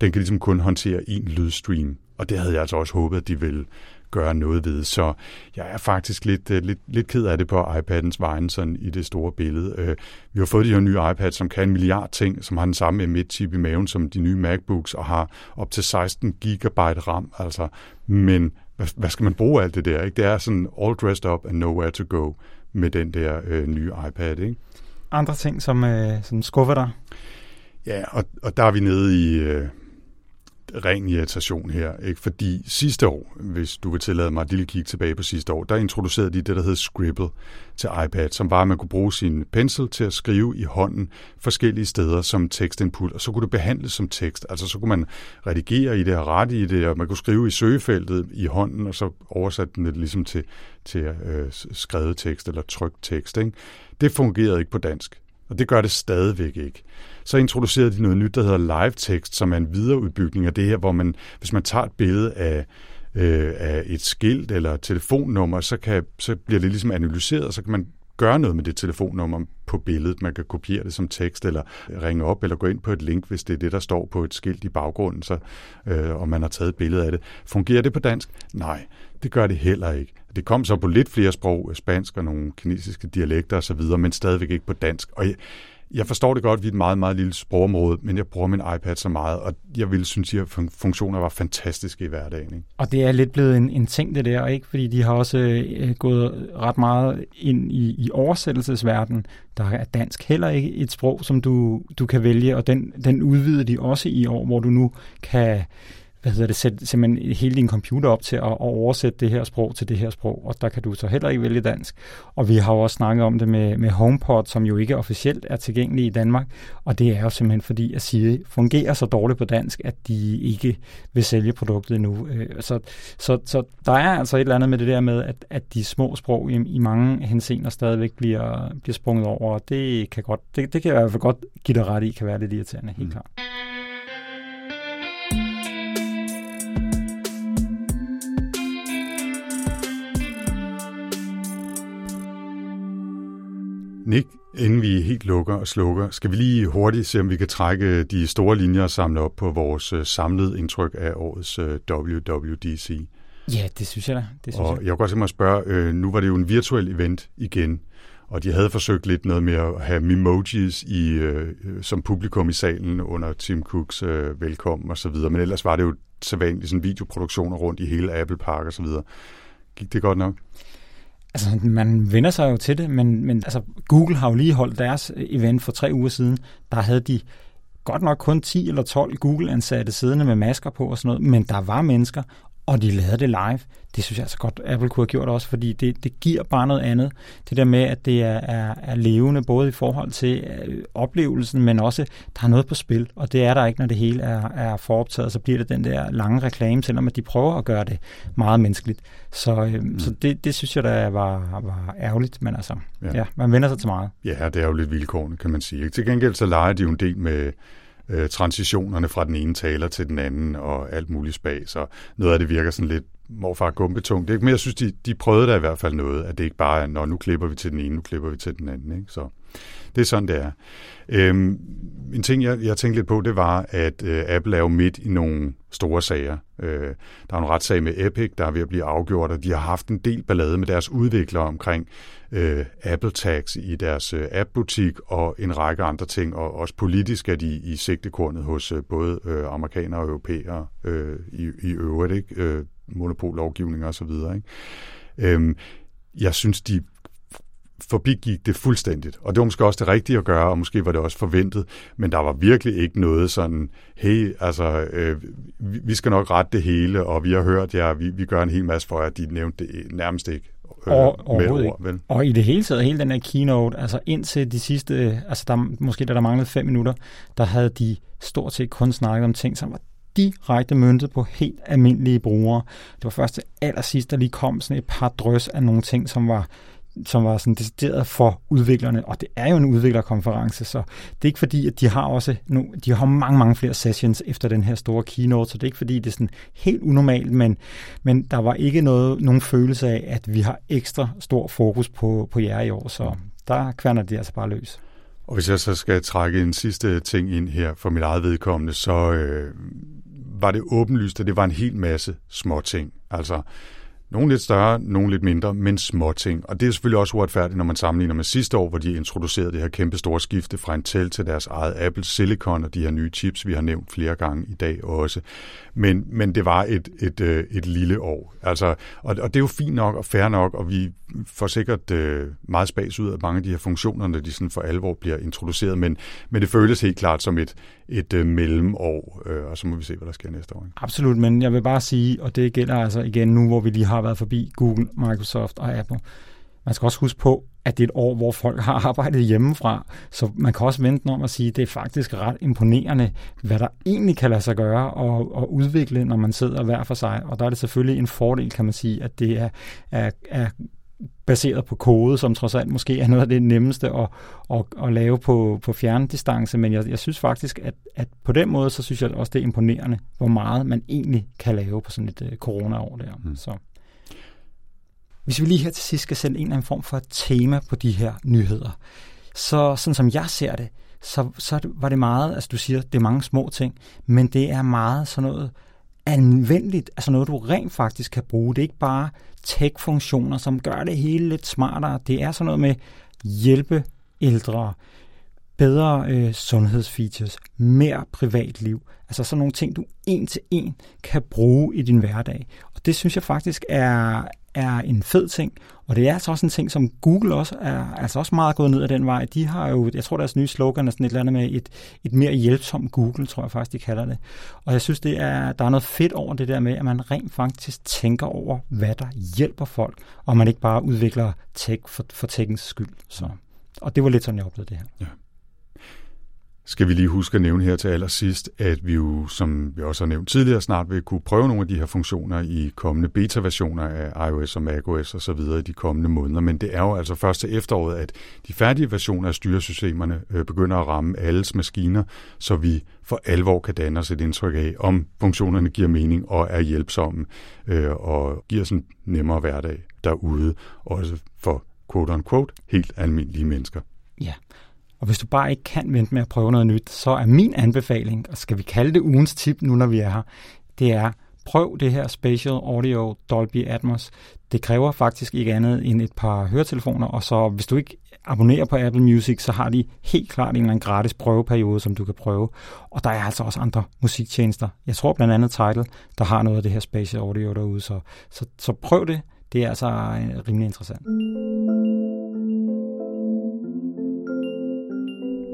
[SPEAKER 1] den kan ligesom kun håndtere én lydstream, og det havde jeg altså også håbet, at de ville gøre noget ved. Så jeg er faktisk lidt, øh, lidt, lidt ked af det på iPad'ens vegne sådan i det store billede. Øh, vi har fået de her nye iPads, som kan en milliard ting, som har den samme M1-chip i maven som de nye MacBooks, og har op til 16 gigabyte RAM. Altså, men hvad, hvad skal man bruge alt det der? Ikke? Det er sådan all dressed up and nowhere to go med den der øh, nye iPad. Ikke?
[SPEAKER 2] Andre ting, som, øh, som skuffer dig?
[SPEAKER 1] Ja, og, og der er vi nede i... Øh, ren irritation her, ikke? fordi sidste år, hvis du vil tillade mig et lille kig tilbage på sidste år, der introducerede de det, der hed Scribble til iPad, som var, at man kunne bruge sin pensel til at skrive i hånden forskellige steder som tekstinput, og så kunne det behandles som tekst. Altså så kunne man redigere i det og rette i det, og man kunne skrive i søgefeltet i hånden, og så oversætte den ligesom til, til øh, skrevet tekst eller trykt tekst. Ikke? Det fungerede ikke på dansk, og det gør det stadigvæk ikke så introducerede de noget nyt, der hedder live text, som er en videreudbygning af det her, hvor man, hvis man tager et billede af, øh, af et skilt eller et telefonnummer, så, kan, så bliver det ligesom analyseret, og så kan man gøre noget med det telefonnummer på billedet. Man kan kopiere det som tekst, eller ringe op, eller gå ind på et link, hvis det er det, der står på et skilt i baggrunden, så, øh, og man har taget et billede af det. Fungerer det på dansk? Nej, det gør det heller ikke. Det kom så på lidt flere sprog, spansk og nogle kinesiske dialekter osv., men stadigvæk ikke på dansk. Og jeg, jeg forstår det godt, vi er et meget, meget lille sprogområde, men jeg bruger min iPad så meget, og jeg ville synes, at de funktioner var fantastiske i hverdagen. Ikke?
[SPEAKER 2] Og det er lidt blevet en, en ting, det der, ikke? Fordi de har også øh, gået ret meget ind i, i oversættelsesverdenen. Der er dansk heller ikke et sprog, som du, du kan vælge, og den, den udvider de også i år, hvor du nu kan hvad hedder det, sætte simpelthen hele din computer op til at, at oversætte det her sprog til det her sprog, og der kan du så heller ikke vælge dansk. Og vi har jo også snakket om det med, med HomePod, som jo ikke officielt er tilgængelig i Danmark, og det er jo simpelthen fordi, at Siri fungerer så dårligt på dansk, at de ikke vil sælge produktet endnu. Øh, så, så, så der er altså et eller andet med det der med, at, at de små sprog i, i mange henseender stadigvæk bliver, bliver sprunget over, og det kan, godt, det, det kan jeg i hvert fald godt give dig ret i, kan være lidt irriterende, helt mm. klart.
[SPEAKER 1] Nick, inden vi helt lukker og slukker, skal vi lige hurtigt se, om vi kan trække de store linjer og samle op på vores øh, samlede indtryk af årets øh, WWDC.
[SPEAKER 2] Ja, det synes jeg da. Det synes
[SPEAKER 1] og jeg. jeg kunne godt tænke mig at spørge, øh, nu var det jo en virtuel event igen, og de havde forsøgt lidt noget med at have memojis i, øh, som publikum i salen under Tim Cooks øh, velkommen og så videre, men ellers var det jo sædvanligt sådan videoproduktioner rundt i hele Apple Park og så videre. Gik det godt nok?
[SPEAKER 2] Altså, man vender sig jo til det, men, men altså, Google har jo lige holdt deres øh, event for tre uger siden. Der havde de godt nok kun 10 eller 12 Google-ansatte siddende med masker på og sådan noget, men der var mennesker, og de lavede det live. Det synes jeg altså godt, Apple kunne have gjort også, fordi det, det giver bare noget andet. Det der med, at det er, er, er levende, både i forhold til øh, oplevelsen, men også, der er noget på spil, og det er der ikke, når det hele er, er foroptaget, så bliver det den der lange reklame, selvom at de prøver at gøre det meget menneskeligt. Så, øh, mm. så det, det synes jeg da var, var ærgerligt, men altså, ja. ja, man vender sig til meget.
[SPEAKER 1] Ja, det er jo lidt vilkårende, kan man sige. Til gengæld så leger de jo en del med øh, transitionerne fra den ene taler til den anden og alt muligt spag, så noget af det virker sådan lidt morfar gumbetung. Det er, men jeg synes, de, de prøvede da i hvert fald noget, at det ikke bare er, når nu klipper vi til den ene, nu klipper vi til den anden. Ikke? Så det er sådan, det er. Øhm, en ting, jeg, jeg tænkte lidt på, det var, at øh, Apple er jo midt i nogle store sager. Øh, der er en retssag med Epic, der er ved at blive afgjort, og de har haft en del ballade med deres udviklere omkring øh, Apple Tags i deres øh, app-butik og en række andre ting, og også politisk er de i sigtekornet hos øh, både øh, amerikanere og europæere øh, i, i øvrigt, ikke? Øh, monopollovgivning og så videre. Ikke? Øhm, jeg synes, de forbigik det fuldstændigt. Og det var måske også det rigtige at gøre, og måske var det også forventet, men der var virkelig ikke noget sådan, hey, altså, øh, vi skal nok rette det hele, og vi har hørt jer, vi, vi gør en hel masse for jer, de nævnte det nærmest ikke.
[SPEAKER 2] Øh, med ord, vel? Og i det hele taget, hele den her keynote, altså indtil de sidste, altså der, måske da der manglede fem minutter, der havde de stort set kun snakket om ting, som var direkte møntet på helt almindelige brugere. Det var først til allersidst, der lige kom sådan et par drøs af nogle ting, som var som var sådan decideret for udviklerne, og det er jo en udviklerkonference, så det er ikke fordi, at de har også nu, de har mange, mange flere sessions efter den her store keynote, så det er ikke fordi, det er sådan helt unormalt, men, men der var ikke noget, nogen følelse af, at vi har ekstra stor fokus på, på jer i år, så der kværner de altså bare løs.
[SPEAKER 1] Og hvis jeg så skal trække en sidste ting ind her for mit eget vedkommende, så øh, var det åbenlyst, at det var en hel masse små ting. Altså, nogle lidt større, nogle lidt mindre, men små ting. Og det er selvfølgelig også uretfærdigt, når man sammenligner med sidste år, hvor de introducerede det her kæmpe store skifte fra Intel til deres eget Apple Silicon og de her nye chips, vi har nævnt flere gange i dag også. Men, men det var et, et, øh, et lille år. Altså, og, og det er jo fint nok og fair nok, og vi får sikkert øh, meget spas ud af mange af de her funktioner, når de sådan for alvor bliver introduceret, men, men det føles helt klart som et, et øh, mellemår, øh, og så må vi se, hvad der sker næste år. Ikke?
[SPEAKER 2] Absolut, men jeg vil bare sige, og det gælder altså igen nu, hvor vi lige har været forbi Google, Microsoft og Apple. Man skal også huske på, at det er et år, hvor folk har arbejdet hjemmefra, så man kan også vente om at sige, at det er faktisk ret imponerende, hvad der egentlig kan lade sig gøre og, og udvikle, når man sidder hver for sig. Og der er det selvfølgelig en fordel, kan man sige, at det er, er, er baseret på kode, som trods alt måske er noget af det nemmeste at, at, at lave på, på fjerndistance, men jeg, jeg synes faktisk, at, at på den måde, så synes jeg også, det er imponerende, hvor meget man egentlig kan lave på sådan et uh, corona-år der. Mm. Så. Hvis vi lige her til sidst skal sende en eller anden form for tema på de her nyheder, så sådan som jeg ser det, så, så var det meget, altså du siger, det er mange små ting, men det er meget sådan noget anvendeligt, altså noget, du rent faktisk kan bruge. Det er ikke bare tech-funktioner, som gør det hele lidt smartere. Det er sådan noget med hjælpe ældre, bedre øh, sundhedsfeatures, mere privatliv. Altså sådan nogle ting, du en til en kan bruge i din hverdag. Og det synes jeg faktisk er, er en fed ting, og det er altså også en ting, som Google også er altså også meget gået ned ad den vej. De har jo, jeg tror deres nye slogan er sådan et eller andet med et, et mere hjælpsomt Google, tror jeg faktisk, de kalder det. Og jeg synes, det er, der er noget fedt over det der med, at man rent faktisk tænker over, hvad der hjælper folk, og man ikke bare udvikler tech for, for techens skyld. Så. Og det var lidt sådan, jeg oplevede det her. Ja
[SPEAKER 1] skal vi lige huske at nævne her til allersidst, at vi jo, som vi også har nævnt tidligere, snart vil kunne prøve nogle af de her funktioner i kommende beta-versioner af iOS og macOS og så videre i de kommende måneder. Men det er jo altså først til efteråret, at de færdige versioner af styresystemerne øh, begynder at ramme alles maskiner, så vi for alvor kan danne os et indtryk af, om funktionerne giver mening og er hjælpsomme øh, og giver sådan nemmere hverdag derude, også for quote-unquote helt almindelige mennesker.
[SPEAKER 2] Ja, og hvis du bare ikke kan vente med at prøve noget nyt, så er min anbefaling, og skal vi kalde det ugens tip nu, når vi er her, det er, prøv det her Spatial Audio Dolby Atmos. Det kræver faktisk ikke andet end et par høretelefoner, og så hvis du ikke abonnerer på Apple Music, så har de helt klart en eller anden gratis prøveperiode, som du kan prøve. Og der er altså også andre musiktjenester. Jeg tror blandt andet Tidal, der har noget af det her Spatial Audio derude, så, så, så prøv det. Det er altså øh, rimelig interessant.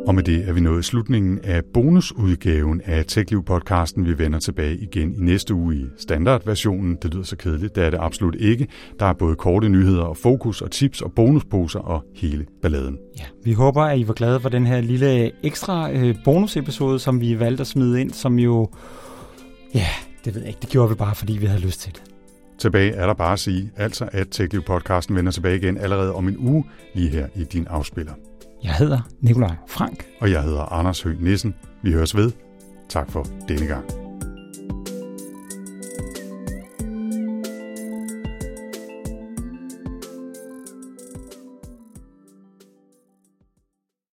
[SPEAKER 1] Og med det er vi nået slutningen af bonusudgaven af TechLiv-podcasten. Vi vender tilbage igen i næste uge i standardversionen. Det lyder så kedeligt, det er det absolut ikke. Der er både korte nyheder og fokus og tips og bonusposer og hele balladen.
[SPEAKER 2] Ja, vi håber, at I var glade for den her lille ekstra øh, bonusepisode, som vi valgte at smide ind, som jo... Ja, det ved jeg ikke. Det gjorde vi bare, fordi vi havde lyst til det.
[SPEAKER 1] Tilbage er der bare at sige, altså at TechLiv-podcasten vender tilbage igen allerede om en uge, lige her i din afspiller.
[SPEAKER 2] Jeg hedder Nikolaj Frank.
[SPEAKER 1] Og jeg hedder Anders Høgh Nissen. Vi høres ved. Tak for denne gang.